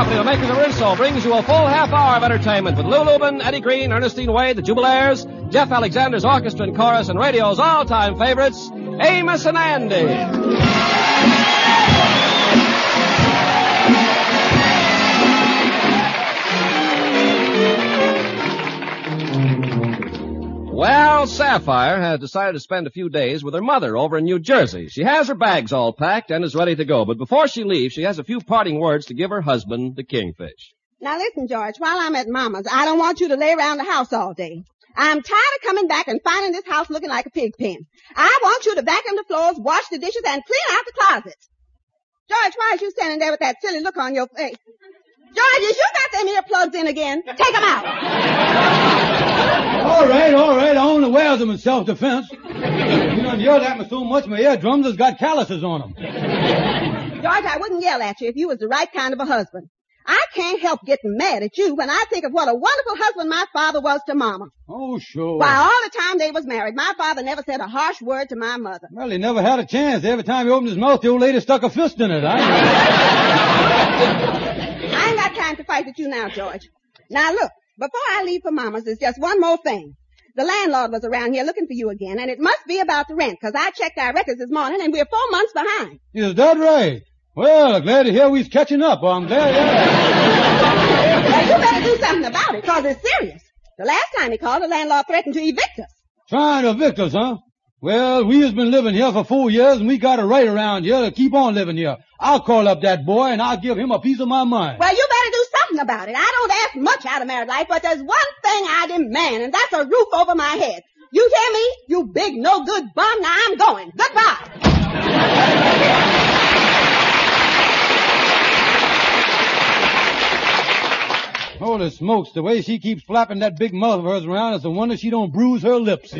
Company, the makers of Rinso, brings you a full half hour of entertainment with Lou Lubin, Eddie Green, Ernestine Wade, the Jubilaires, Jeff Alexander's orchestra and chorus, and radio's all-time favorites, Amos and Andy. Well, Sapphire has decided to spend a few days with her mother over in New Jersey. She has her bags all packed and is ready to go. But before she leaves, she has a few parting words to give her husband, the Kingfish. Now listen, George, while I'm at Mama's, I don't want you to lay around the house all day. I'm tired of coming back and finding this house looking like a pig pen. I want you to vacuum the floors, wash the dishes, and clean out the closets. George, why is you standing there with that silly look on your face? George, is you got them earplugs in again? Take them out. All right, all right. I only wears them in self-defense. You done yelled at me so much my eardrums has got calluses on them. George, I wouldn't yell at you if you was the right kind of a husband. I can't help getting mad at you when I think of what a wonderful husband my father was to Mama. Oh, sure. Why, all the time they was married, my father never said a harsh word to my mother. Well, he never had a chance. Every time he opened his mouth, the old lady stuck a fist in it. I, I ain't got time to fight with you now, George. Now look, before I leave for Mama's, there's just one more thing. The landlord was around here looking for you again, and it must be about the rent, because I checked our records this morning, and we're four months behind. Is that right? Well, glad to hear we's catching up. I'm glad. Yeah. well, you better do something about it, because it's serious. The last time he called, the landlord threatened to evict us. Trying to evict us, huh? Well, we has been living here for four years, and we got a right around here to keep on living here. I'll call up that boy, and I'll give him a piece of my mind. Well, you better do something about it. I don't ask much out of married life, but there's one thing I demand, and that's a roof over my head. You hear me? You big no good bum. Now I'm going. Goodbye. Holy smokes, the way she keeps flapping that big mouth of hers around, it's a wonder she don't bruise her lips.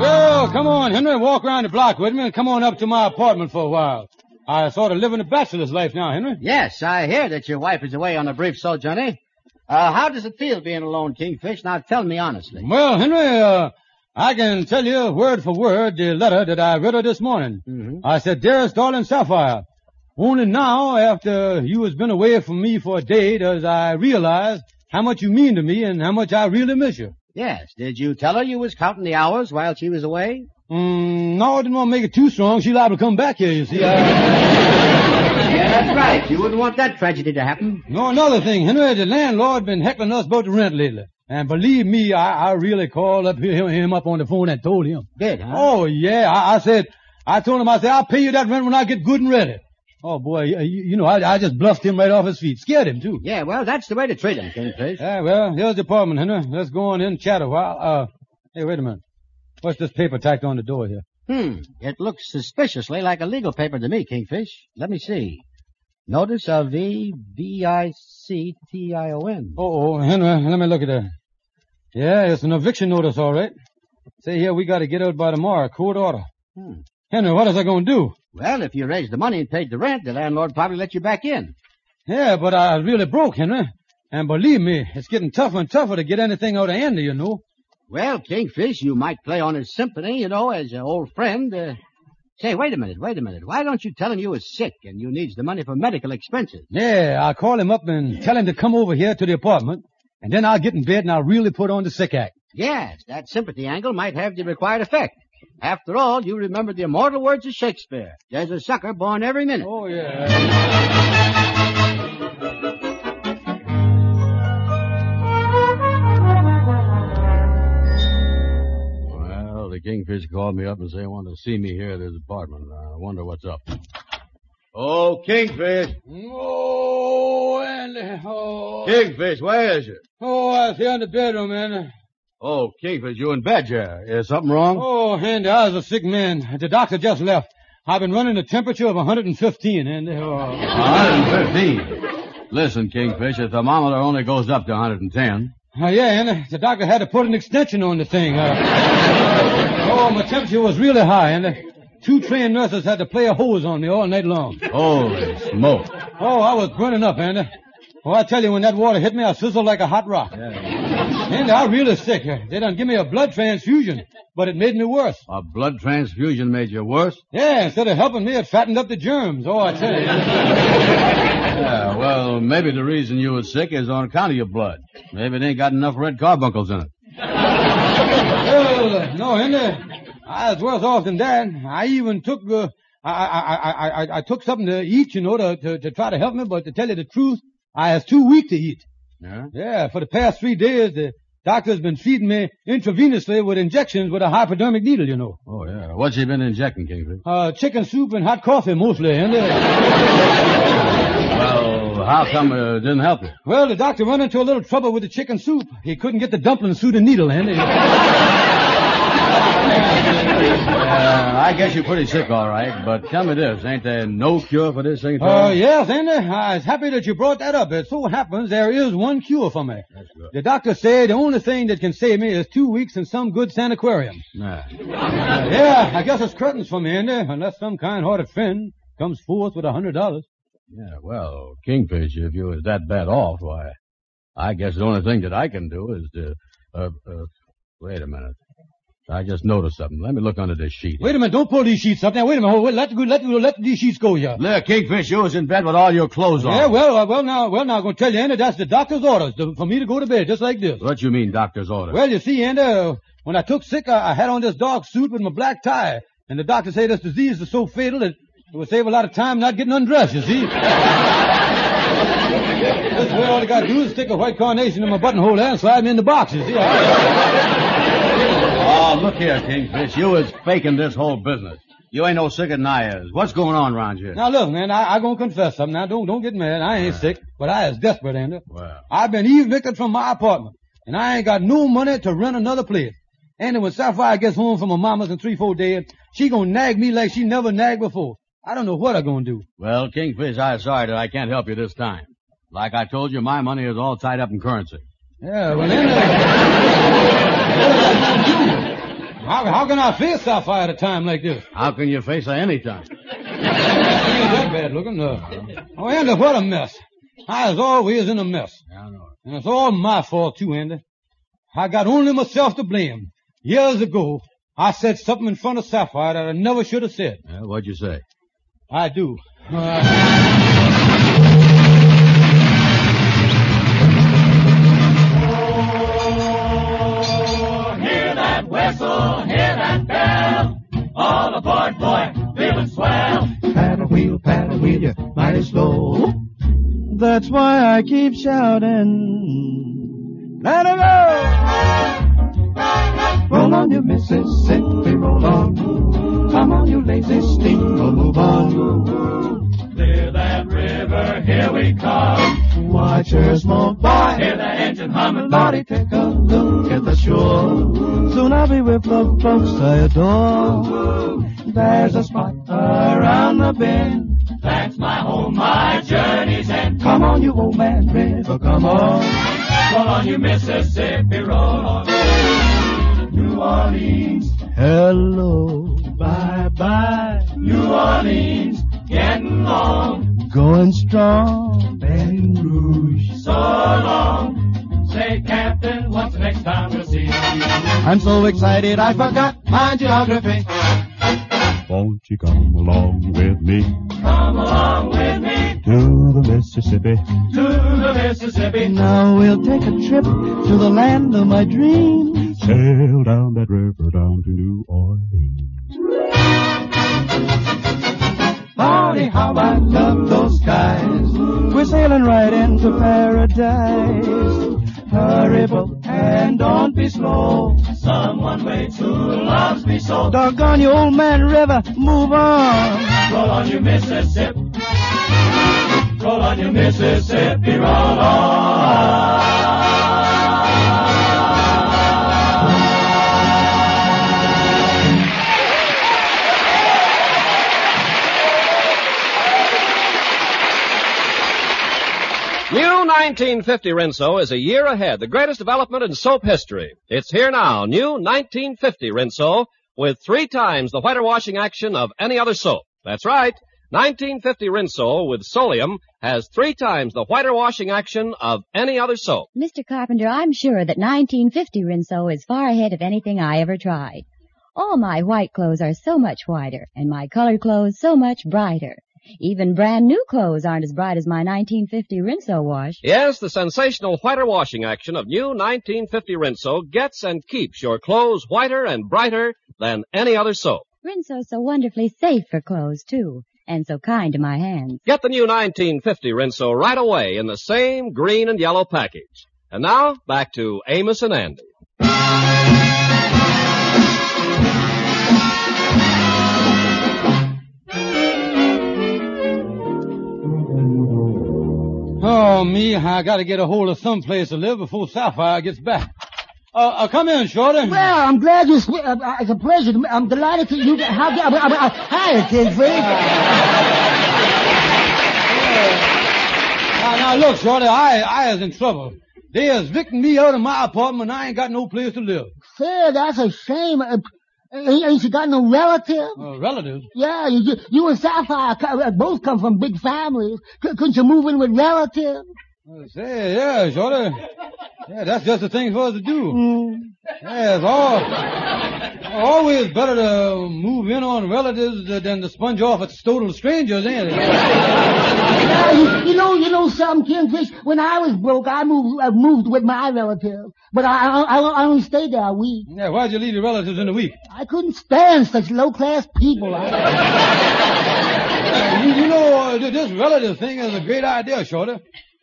Well, come on, Henry, walk around the block with me and come on up to my apartment for a while. I sort of living a bachelor's life now, Henry. Yes, I hear that your wife is away on a brief sojourn. Uh, how does it feel being alone, Kingfish? Now tell me honestly. Well, Henry, uh, I can tell you word for word the letter that I read her this morning. Mm-hmm. I said, dearest darling Sapphire, only now, after you has been away from me for a day, does I realize how much you mean to me and how much I really miss you. Yes. Did you tell her you was counting the hours while she was away? Mm, no, I didn't want to make it too strong. She liable to come back here, you see. I... yeah, that's right. You wouldn't want that tragedy to happen. No, another thing, Henry, the landlord been heckling us about the rent lately. And believe me, I, I really called up him, him up on the phone and told him. Did, huh? Oh, yeah. I, I said, I told him, I said, I'll pay you that rent when I get good and ready. Oh, boy, you, you know, I, I just bluffed him right off his feet. Scared him, too. Yeah, well, that's the way to treat him, Kingfish. Yeah, well, here's the apartment, Henry. Let's go on in and chat a while. Uh, hey, wait a minute. What's this paper tacked on the door here? Hmm. It looks suspiciously like a legal paper to me, Kingfish. Let me see. Notice of V B I C T I O N. Oh, oh, Henry, let me look at that. Yeah, it's an eviction notice, all right. Say here, we got to get out by tomorrow. Court order. Hmm. Henry, what is I going to do? Well, if you raised the money and paid the rent, the landlord probably let you back in. Yeah, but I was really broke, Henry. And believe me, it's getting tougher and tougher to get anything out of Andy, you know. Well, Kingfish, you might play on his symphony, you know, as an old friend. Uh, say, wait a minute, wait a minute. Why don't you tell him you was sick and you needs the money for medical expenses? Yeah, I'll call him up and tell him to come over here to the apartment, and then I'll get in bed and I'll really put on the sick act. Yes, that sympathy angle might have the required effect. After all, you remember the immortal words of Shakespeare. There's a sucker born every minute. Oh, yeah. Well, the Kingfish called me up and said he wanted to see me here at his apartment. I wonder what's up. Oh, Kingfish! Oh, Andy. Oh. Kingfish, where is you? Oh, I was here in the bedroom, Andy. Oh, Kingfish, you in bed, yeah. Is something wrong? Oh, Andy, I was a sick man. The doctor just left. I've been running a temperature of 115, Andy. Oh. 115. Listen, Kingfish, the thermometer only goes up to 110. Uh, yeah, Andy. The doctor had to put an extension on the thing. Uh, oh, my temperature was really high, Andy. Two trained nurses had to play a hose on me all night long. Holy smoke. Oh, I was burning up, Andy. Oh, I tell you, when that water hit me, I sizzled like a hot rock. Yeah. And I really sick. They done give me a blood transfusion, but it made me worse. A blood transfusion made you worse? Yeah, instead of helping me, it fattened up the germs. Oh, I tell you. Yeah, well, maybe the reason you was sick is on account of your blood. Maybe it ain't got enough red carbuncles in it. well, no, Henry. I was worse off than that. I even took, uh, I, I, I, I, I took something to eat, you know, to, to, to try to help me, but to tell you the truth, I was too weak to eat. Yeah? Yeah, for the past three days, the doctor's been feeding me intravenously with injections with a hypodermic needle, you know. Oh, yeah. What's he been injecting, Kingfish? Uh, chicken soup and hot coffee mostly, Henry. Uh, well, how come uh, it didn't help you? Well, the doctor ran into a little trouble with the chicken soup. He couldn't get the dumplings through the needle, Henry. Uh, Uh, I guess you're pretty sick, all right. But tell me this, ain't there no cure for this thing Oh, all? yes, Andy. I was happy that you brought that up. It so happens there is one cure for me. That's good. The doctor said the only thing that can save me is two weeks in some good sanatorium. Nah. Uh, yeah, I guess it's curtains for me, Andy, unless some kind-hearted friend comes forth with a hundred dollars. Yeah, well, Kingfish, if you was that bad off, why, I guess the only thing that I can do is to, uh, uh, wait a minute. I just noticed something. Let me look under this sheet. Wait a minute, don't pull these sheets up now. Wait a minute, hold, let, let, let these sheets go here. Look, Kingfish, you was in bed with all your clothes on. Yeah, well, uh, well now, well now, I'm gonna tell you, Andy, that's the doctor's orders to, for me to go to bed just like this. What you mean, doctor's orders? Well, you see, Andy, uh, when I took sick, I, I had on this dark suit with my black tie, and the doctor said this disease is so fatal that it would save a lot of time not getting undressed, you see. this way, all I gotta do is stick a white carnation in my buttonhole there and slide me in the box, you see. Oh, look here, Kingfish. You was faking this whole business. You ain't no sicker than I is. What's going on around here? Now look, man, I, I gonna confess something. Now don't don't get mad. I ain't sick, but I is desperate, Andy. Well, I've been evicted from my apartment, and I ain't got no money to rent another place. And when Sapphire gets home from her mama's in three, four days, she gonna nag me like she never nagged before. I don't know what I'm gonna do. well, Kingfish, I'm sorry that I can't help you this time. Like I told you, my money is all tied up in currency. Yeah, well then, how, how can I face Sapphire at a time like this? How can you face her anytime? She ain't that bad looking. Uh, oh, Andy, what a mess. I was always in a mess. Yeah, I know. And it's all my fault too, Andy. I got only myself to blame. Years ago, I said something in front of Sapphire that I never should have said. Yeah, what'd you say? I do. Uh, whistle, hear that bell. All aboard, boy, feeling swell. Paddle wheel, paddle wheel, you're mighty slow. That's why I keep shouting. Let her go! Roll on, you Mississippi, roll on. Come on, you lazy steamer, move on. Clear that river, here we come. Watch her smoke by. Hear the engine humming, Body, take a look at the shore. Soon I'll be with the folks I adore. There's a spot around the bend. That's my home, my journey's end. Come on, you old man river, come on. Roll on, you Mississippi, roll on. New Orleans, Hello, bye bye. New Orleans, getting on. Going strong, Baton Rouge. So long. Say, Captain, what's the next time we'll see you? I'm so excited I forgot my geography. Won't you come along with me Come along with me to the Mississippi? to the Mississippi. Now we'll take a trip to the land of my dreams. Sail down that river down to New Orleans. Lordy, how I love. We're sailing right into paradise. Hurry, boat, and don't be slow. Someone waits who loves me so. Doggone you, old man river, move on. Roll on, you Mississippi. Roll on, you Mississippi, roll on. 1950 Rinso is a year ahead, the greatest development in soap history. It's here now, new 1950 Rinso, with three times the whiter washing action of any other soap. That's right. 1950 Rinso with Solium has three times the whiter washing action of any other soap. Mr. Carpenter, I'm sure that 1950 Rinso is far ahead of anything I ever tried. All my white clothes are so much whiter, and my colored clothes so much brighter. Even brand new clothes aren't as bright as my 1950 Rinso wash. Yes, the sensational whiter washing action of new 1950 Rinso gets and keeps your clothes whiter and brighter than any other soap. Rinso's so wonderfully safe for clothes, too, and so kind to my hands. Get the new 1950 Rinso right away in the same green and yellow package. And now, back to Amos and Andy. Oh, me, I gotta get a hold of some place to live before Sapphire gets back. Uh, uh come in, Shorty. Well, I'm glad you. Sw- uh, uh, it's a pleasure. To. I'm delighted to you. Get how? Uh, uh, uh, hi, Kingfish. Now, now look, Shorty, I, I is in trouble. They is evicting me out of my apartment and I ain't got no place to live. Say, that's a shame. Ain't, you got no relative? Uh, relatives? Yeah, you, you and Sapphire uh, both come from big families. Couldn't you move in with relatives? Say, yeah, sure. Yeah, that's just the thing for us to do. Mm. Yeah, it's all, always better to move in on relatives than to sponge off at total strangers, ain't it? Yeah, you, you know, you know something, Kingfish. When I was broke, I moved, I moved with my relatives, but I, I, I, only stayed there a week. Yeah, why'd you leave your relatives in a week? I couldn't stand such low class people. I, Uh, you, you know, uh, this relative thing is a great idea, Shorty.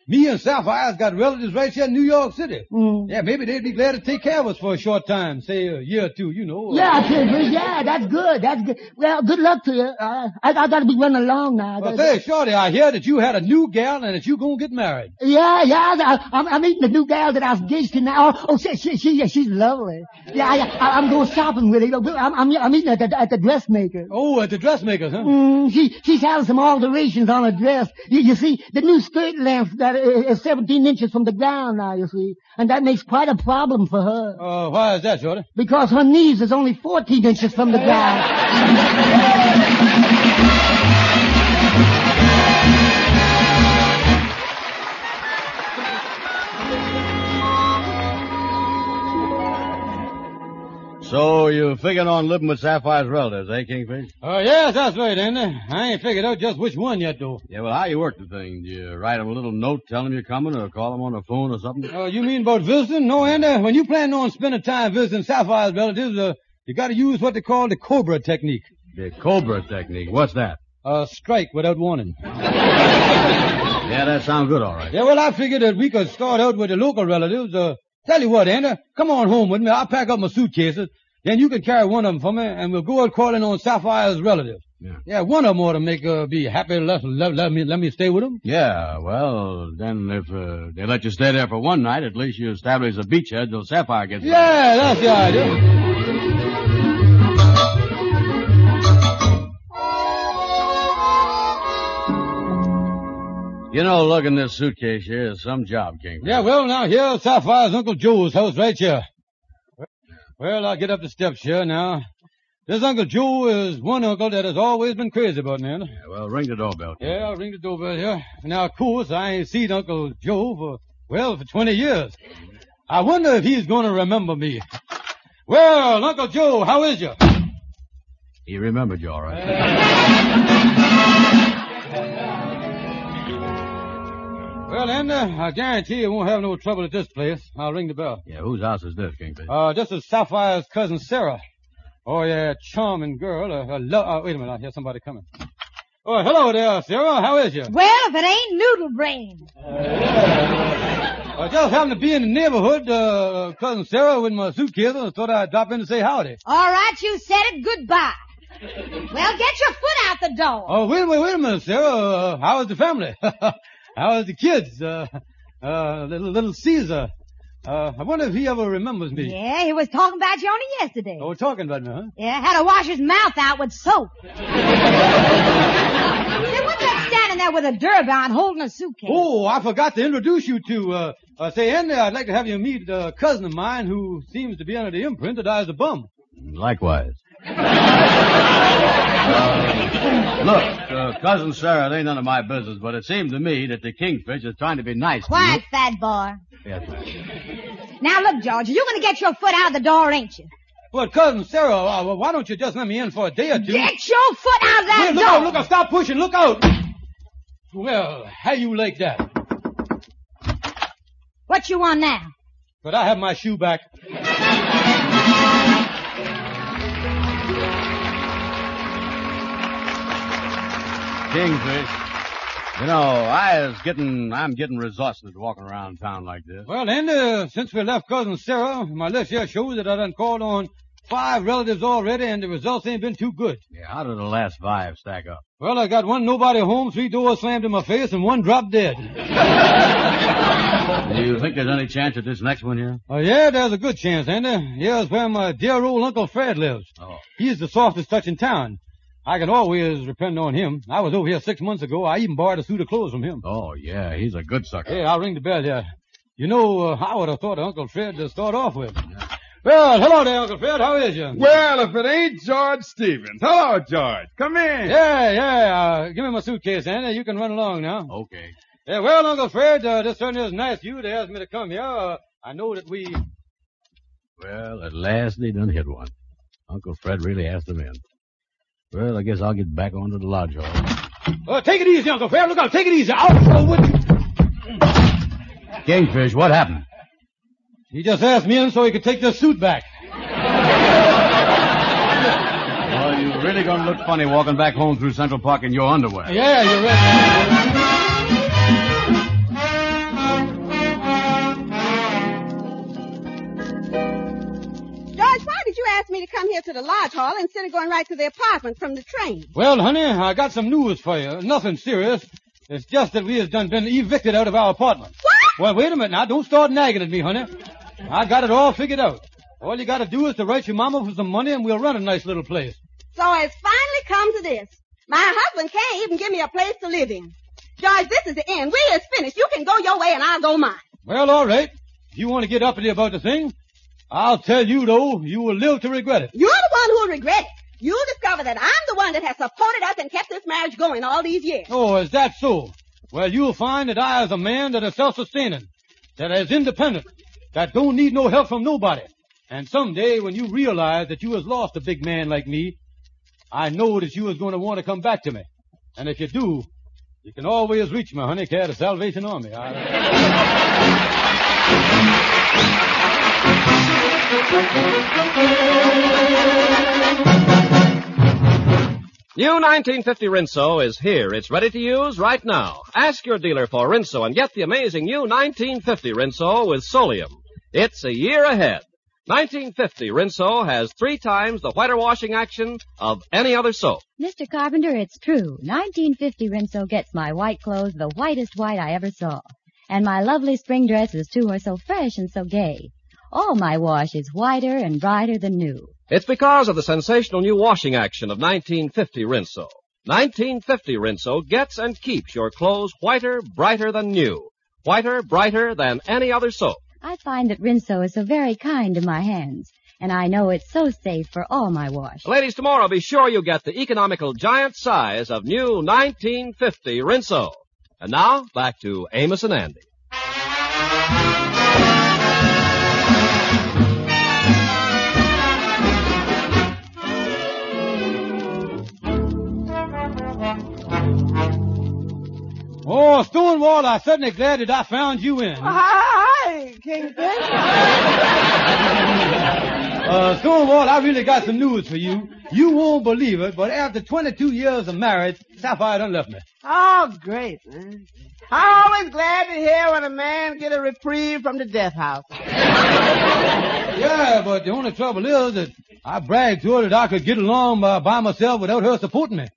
Me and Sapphire's got relatives right here in New York City. mm. Yeah, maybe they'd be glad to take care of us for a short time, say a year or two, you know. Yeah. Yeah, that's good. That's good. Well, good luck to you. Uh, I, I got to be running along now. Well, say, Shorty, I hear that you had a new gal and that you gonna get married. Yeah, yeah, I, I'm, I'm meeting the new gal that I was engaged to now. Oh, oh she, she, she, yeah, she's lovely. Yeah, I, I, I'm going shopping with her. I'm, I'm, I'm meeting at the, at the dressmaker. Oh, at the dressmaker's, huh? Mm, she, she's having some alterations on her dress. You, you see, the new skirt length that is is 17 inches from the ground now, you see. And that makes quite a problem for her. Uh, why is that, Shorty? Because her knees is only 14 inches from the ground. So you figuring on living with Sapphire's relatives, eh, Kingfish? Uh, yes, that's right, Andy. I ain't figured out just which one yet, though. Yeah, well, how you work the thing? Do you write them a little note telling them you're coming or call them on the phone or something? Uh, you mean about visiting? No, Andy. When you plan on spending time visiting Sapphire's relatives, uh, you gotta use what they call the Cobra technique. The Cobra technique. What's that? Uh, strike without warning. Yeah, that sounds good, all right. Yeah, well, I figured that we could start out with the local relatives. Uh, tell you what, Andy, come on home with me. I'll pack up my suitcases. Then you can carry one of them for me, and we'll go out calling on Sapphire's relatives. Yeah. Yeah, one of them ought to make uh, be happy. Let, let, let me let me stay with them. Yeah, well, then if uh, they let you stay there for one night, at least you establish a beachhead till Sapphire gets. Yeah, that's the idea. You know, look in this suitcase here is some job, King. Yeah, well, now here's Sapphire's Uncle Joe's house right here. Well, I'll get up the steps here now. This Uncle Joe is one uncle that has always been crazy about me. Anna. Yeah, well, ring the doorbell. King. Yeah, I'll ring the doorbell here. Now, of course, I ain't seen Uncle Joe for, well, for 20 years. I wonder if he's going to remember me. Well, Uncle Joe, how is you? He remembered you all right. Well, Andy, I guarantee you won't have no trouble at this place. I'll ring the bell. Yeah, whose house is this, Kingfish? Uh, this is Sapphire's cousin Sarah. Oh, yeah, charming girl. Uh, uh, lo- uh, wait a minute, I hear somebody coming. Oh, hello there, Sarah. How is you? Well, if it ain't noodle brain. I just happened to be in the neighborhood, uh, cousin Sarah, with my suitcase, and I thought I'd drop in to say howdy. All right, you said it. Goodbye. Well, get your foot out the door. Oh, wait a minute, wait a minute, Sarah. Uh, how is the family? how is the kids? Uh, uh, little, little Caesar. Uh, I wonder if he ever remembers me. Yeah, he was talking about you only yesterday. Oh, talking about me, huh? Yeah, had to wash his mouth out with soap. Say, what's that standing there with a derby on holding a suitcase? Oh, I forgot to introduce you to, uh, uh, say, Andy, I'd like to have you meet a cousin of mine who seems to be under the imprint that I was a bum. Likewise. Look, uh, Cousin Sarah, it ain't none of my business, but it seemed to me that the kingfish is trying to be nice to Quiet, fat boy. Yes, ma'am. Now look, George, you're going to get your foot out of the door, ain't you? Well, cousin Sarah, uh, well, why don't you just let me in for a day or two? Get your foot out of that Hey, look door. out, look out, stop pushing, look out. Well, how you like that? What you want now? Could I have my shoe back? Kingfish. You know, I was getting, I'm getting resourceless walking around town like this. Well, then, uh, since we left cousin Sarah, my list here shows that I done called on five relatives already, and the results ain't been too good. Yeah, how did the last five stack up? Well, I got one nobody home, three doors slammed in my face, and one dropped dead. Do you think there's any chance at this next one here? Oh, yeah, there's a good chance, ain't there? Here's where my dear old Uncle Fred lives. Oh. He's the softest touch in town. I can always depend on him. I was over here six months ago. I even borrowed a suit of clothes from him. Oh, yeah, he's a good sucker. Hey, I'll ring the bell here. You know, uh, I would have thought of Uncle Fred to start off with. Well, hello there, Uncle Fred. How is you? Well, if it ain't George Stevens. Hello, George. Come in. Yeah, yeah. Uh, give me my suitcase, Andy. You can run along now. Okay. Yeah, well, Uncle Fred, uh, this certainly is nice of you to ask me to come here. Uh, I know that we... Well, at last they done hit one. Uncle Fred really asked them in. Well, I guess I'll get back onto the lodge hall. Uh, take it easy, Uncle Fred. Look out. Take it easy. Out. Oh, would you? Kingfish, what happened? He just asked me in so he could take this suit back. Well, you're really gonna look funny walking back home through Central Park in your underwear. Yeah, you're right. Here to the lodge hall instead of going right to the apartment from the train? Well, honey, I got some news for you. Nothing serious. It's just that we has done been evicted out of our apartment. What? Well, wait a minute now. Don't start nagging at me, honey. I got it all figured out. All you gotta do is to write your mama for some money and we'll run a nice little place. So it's finally come to this. My husband can't even give me a place to live in. George, this is the end. We is finished. You can go your way and I'll go mine. Well, all right. If you want to get uppity about the thing, I'll tell you, though, you will live to regret it. You're the one who'll regret it. You'll discover that I'm the one that has supported us and kept this marriage going all these years. Oh, is that so? Well, you'll find that I is a man that is self-sustaining, that is independent, that don't need no help from nobody. And someday when you realize that you has lost a big man like me, I know that you is going to want to come back to me. And if you do, you can always reach me, honey, care the Salvation Army. I... New 1950 Rinso is here. It's ready to use right now. Ask your dealer for Rinso and get the amazing new 1950 Rinso with Solium. It's a year ahead. 1950 Rinso has three times the whiter washing action of any other soap. Mr. Carpenter, it's true. 1950 Rinso gets my white clothes the whitest white I ever saw. And my lovely spring dresses, too, are so fresh and so gay. All my wash is whiter and brighter than new. It's because of the sensational new washing action of 1950 Rinso. 1950 Rinso gets and keeps your clothes whiter, brighter than new. Whiter, brighter than any other soap. I find that Rinso is so very kind to my hands. And I know it's so safe for all my wash. Ladies, tomorrow be sure you get the economical giant size of new 1950 Rinso. And now, back to Amos and Andy. Oh, Stonewall, I'm certainly glad that I found you in. Hi, Kingfish. Uh, Stonewall, I really got some news for you. You won't believe it, but after 22 years of marriage, Sapphire done left me. Oh, great, man. I'm always glad to hear when a man get a reprieve from the death house. Yeah, but the only trouble is that I bragged to her that I could get along by, by myself without her supporting me.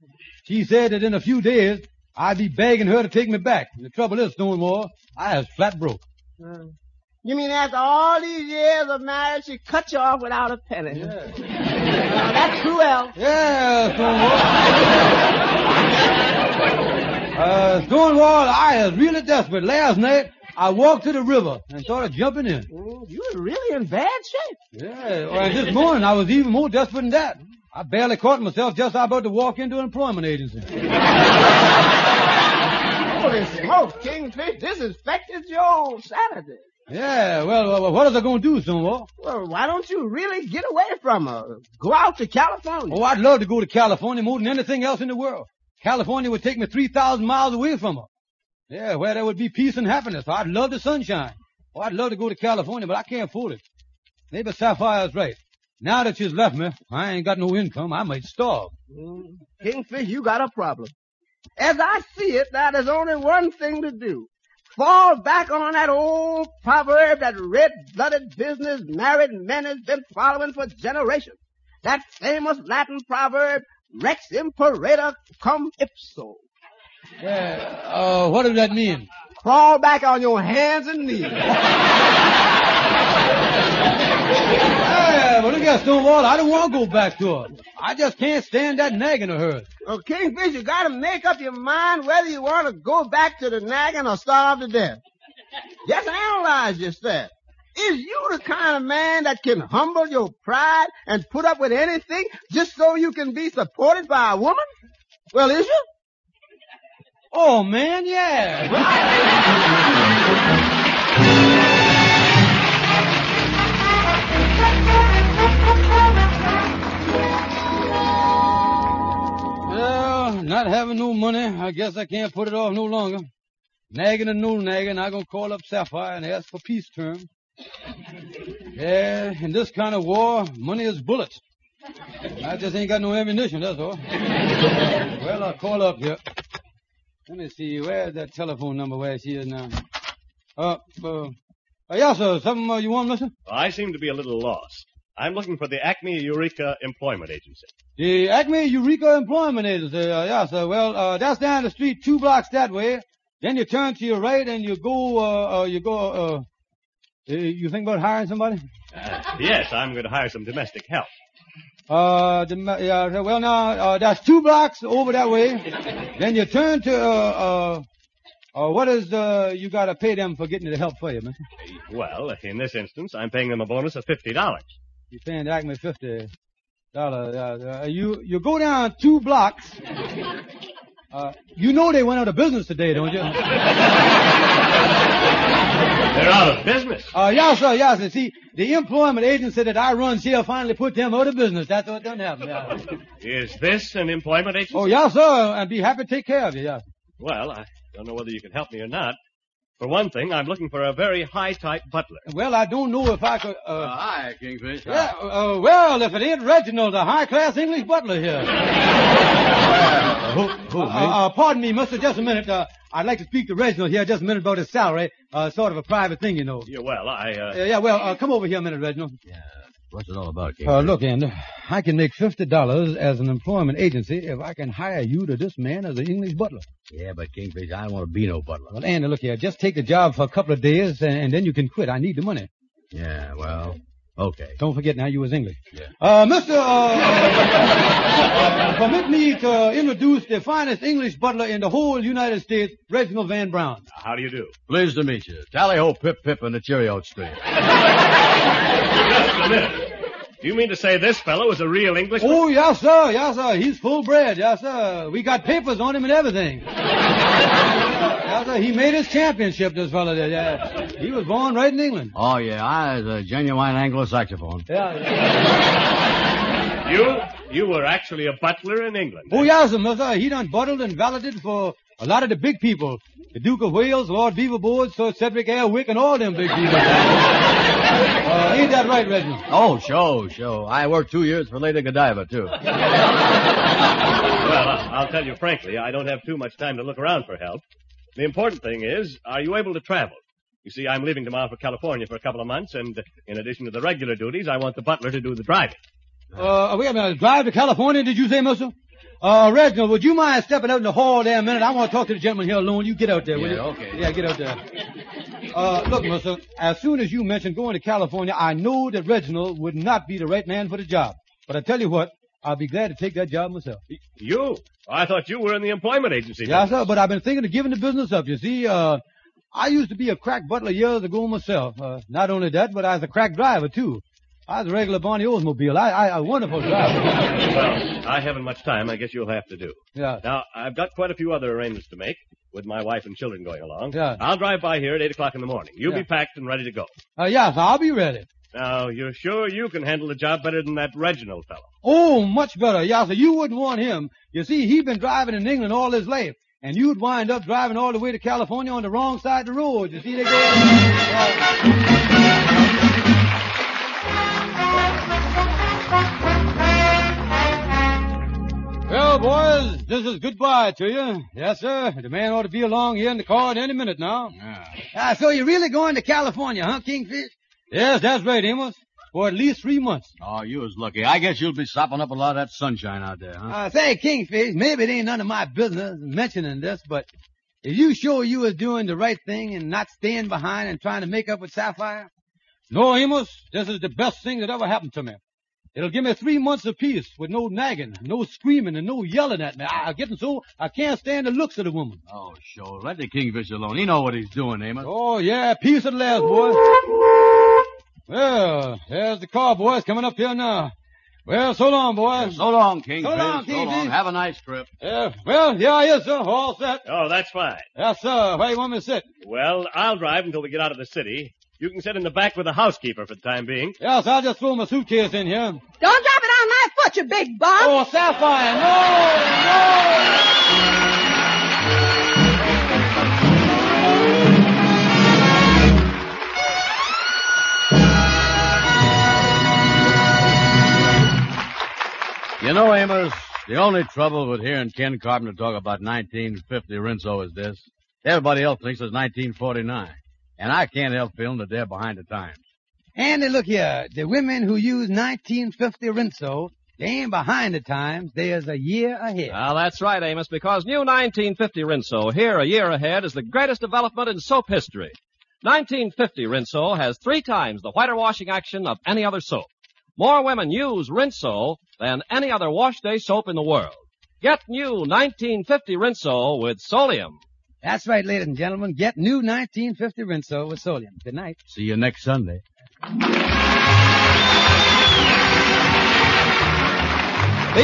She said that in a few days, I'd be begging her to take me back. And the trouble is, Stonewall, I was flat broke. Uh, you mean after all these years of marriage, she cut you off without a penny? Yeah. That's cruel. Yeah, Stonewall. uh, Stonewall, I was really desperate. Last night, I walked to the river and started jumping in. Mm, You were really in bad shape. Yeah, well, this morning I was even more desperate than that. I barely caught myself just about to walk into an employment agency. Holy smoke, Kingfish, this infected your own sanity. Yeah, well, what is I going to do, Stonewall? Well, why don't you really get away from her? Go out to California. Oh, I'd love to go to California more than anything else in the world. California would take me 3,000 miles away from her. Yeah, where there would be peace and happiness. I'd love the sunshine. Oh, I'd love to go to California, but I can't afford it. Maybe Sapphire's right. Now that she's left me, I ain't got no income. I might starve. Mm, Kingfish, you got a problem. As I see it, now there's only one thing to do. Fall back on that old proverb that red-blooded business married men has been following for generations. That famous Latin proverb, Rex imperator cum ipso. Yeah, uh, what does that mean? Crawl back on your hands and knees. Yeah, but look at Stonewall. I don't want to go back to her. I just can't stand that nagging of hers. Well, Kingfish, you gotta make up your mind whether you want to go back to the nagging or starve to death. Just analyze yourself. Is you the kind of man that can humble your pride and put up with anything just so you can be supported by a woman? Well, is you? Oh, man, yeah. not having no money, I guess I can't put it off no longer. Nagging and no nagging, I'm gonna call up Sapphire and ask for peace terms. Yeah, in this kind of war, money is bullets. I just ain't got no ammunition, that's all. well, I'll call up here. Let me see, where's that telephone number where she is now? Uh, uh, uh yeah, sir, something uh, you want, mister? I seem to be a little lost. I'm looking for the Acme Eureka Employment Agency. The Acme Eureka Employment Agency, uh, yeah, sir. Well, uh, that's down the street two blocks that way. Then you turn to your right and you go, uh, uh you go, uh, uh, you think about hiring somebody? Uh, yes, I'm going to hire some domestic help. Uh, the, well now, uh, that's two blocks over that way. then you turn to, uh, uh, uh what is, uh, you gotta pay them for getting the help for you, man? Well, in this instance, I'm paying them a bonus of fifty dollars. You're paying the Acme fifty dollars. Uh, uh, you, you go down two blocks. Uh, you know they went out of business today, don't you? They're out of business. Uh, yes, sir, yes, sir. See, the employment agency that I run here finally put them out of business. That's what done happened. Yeah. Is this an employment agency? Oh, yes, sir. I'd be happy to take care of you, yes. Well, I don't know whether you can help me or not. For one thing, I'm looking for a very high-type butler. Well, I don't know if I could, uh... uh hi, Kingfish. Yeah, uh, well, if it ain't Reginald, a high-class English butler here. uh, who, who, me? Uh, pardon me, mister, just a minute. Uh, I'd like to speak to Reginald here just a minute about his salary. Uh, sort of a private thing, you know. Yeah, well, I, uh... yeah, well, uh, come over here a minute, Reginald. Yeah. What's it all about, King? Uh, look, Andy, I can make fifty dollars as an employment agency if I can hire you to this man as an English butler. Yeah, but Kingfish, I don't want to be no butler. Well, Andy, look here, just take the job for a couple of days and, and then you can quit. I need the money. Yeah, well, okay. Don't forget now you was English. Yeah. Uh, uh, uh, permit me to introduce the finest English butler in the whole United States, Reginald Van Brown. How do you do? Pleased to meet you. Tally ho, pip pip, and the cheerio street. Just a minute. Do you mean to say this fellow is a real Englishman? Oh, yes, sir. Yes, sir. He's full bred. Yes, sir. We got papers on him and everything. Yes. He made his championship, this fellow did. Yeah. He was born right in England. Oh, yeah. I was a genuine Anglo-saxophone. Yeah. You, you were actually a butler in England. Oh, yes, sir. He done buttled and valeted for a lot of the big people. The Duke of Wales, Lord Beaverboard, Sir Cedric Airwick, and all them big people. uh, ain't that right, Reginald? Oh, show, show. I worked two years for Lady Godiva, too. well, I'll tell you frankly, I don't have too much time to look around for help. The important thing is, are you able to travel? You see, I'm leaving tomorrow for California for a couple of months, and in addition to the regular duties, I want the butler to do the driving. Uh, wait a minute. Drive to California, did you say, mister? Uh, Reginald, would you mind stepping out in the hall there a minute? I want to talk to the gentleman here alone. You get out there, will yeah, you? okay. Yeah, get out there. Uh, look, mister, as soon as you mentioned going to California, I know that Reginald would not be the right man for the job. But I tell you what, I'll be glad to take that job myself. You? I thought you were in the employment agency. Yeah, sir, but I've been thinking of giving the business up. You see, uh, I used to be a crack butler years ago myself. Uh, not only that, but I was a crack driver, too. I was a regular Barney Oldsmobile. I, I, a wonderful driver. Well, I haven't much time. I guess you'll have to do. Yeah. Now, I've got quite a few other arrangements to make, with my wife and children going along. Yeah. I'll drive by here at 8 o'clock in the morning. You'll Yeah. be packed and ready to go. Uh, yes, I'll be ready. Now, you're sure you can handle the job better than that Reginald fellow? Oh, much better. Yeah, so you wouldn't want him. You see, he's been driving in England all his life. And you'd wind up driving all the way to California on the wrong side of the road. You see, they go... Well, boys, this is goodbye to you. Yes, sir. The man ought to be along here in the car at any minute now. Ah, so you're really going to California, huh, Kingfish? Yes, that's right, Amos. For at least three months. Oh, you was lucky. I guess you'll be sopping up a lot of that sunshine out there, huh? Uh, say, Kingfish, maybe it ain't none of my business mentioning this, but is you sure you was doing the right thing and not staying behind and trying to make up with Sapphire? No, Amos, this is the best thing that ever happened to me. It'll give me three months of peace with no nagging, no screaming, and no yelling at me. I, I'm getting so I can't stand the looks of the woman. Oh, sure. Let the Kingfish alone. He know what he's doing, Amos. Oh, yeah, peace at last, boys. Well, there's the car, boys, coming up here now. Well, so long, boys. So long, Kingfish. So long, So long. Have a nice trip. Yeah, well, here I is, sir. All set. Oh, that's fine. Yes, sir. Where you want me to sit? Well, I'll drive until we get out of the city. You can sit in the back with the housekeeper for the time being. Yes, I'll just throw my suitcase in here. Don't drop it on my foot, you big bum. Oh, Sapphire, No, no, You know, Amos, the only trouble with hearing Ken Carpenter talk about 1950 Rinso is this. Everybody else thinks it's 1949. And I can't help feeling that they're behind the times. Andy, look here. The women who use 1950 Rinso, they ain't behind the times. They is a year ahead. Well, that's right, Amos, because new 1950 Rinso, here a year ahead, is the greatest development in soap history. 1950 Rinso has three times the whiter washing action of any other soap. More women use Rinso than any other wash day soap in the world. Get new 1950 Rinso with Solium. That's right, ladies and gentlemen. Get new 1950 Rinso with Solium. Good night. See you next Sunday. Be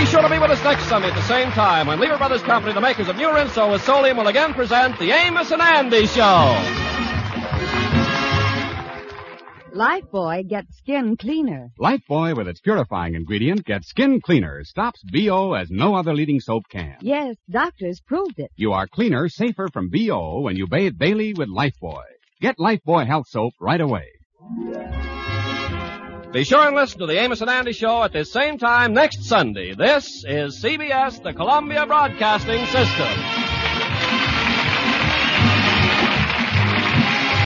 sure to be with us next Sunday at the same time when Lever Brothers Company, the makers of new Rinso with Solium, will again present the Amos and Andy Show. Lifebuoy gets skin cleaner. Lifebuoy with its purifying ingredient gets skin cleaner, stops BO as no other leading soap can. Yes, doctors proved it. You are cleaner, safer from BO when you bathe daily with Lifebuoy. Get Lifebuoy Health Soap right away. Be sure and listen to the Amos and Andy Show at this same time next Sunday. This is CBS, the Columbia Broadcasting System.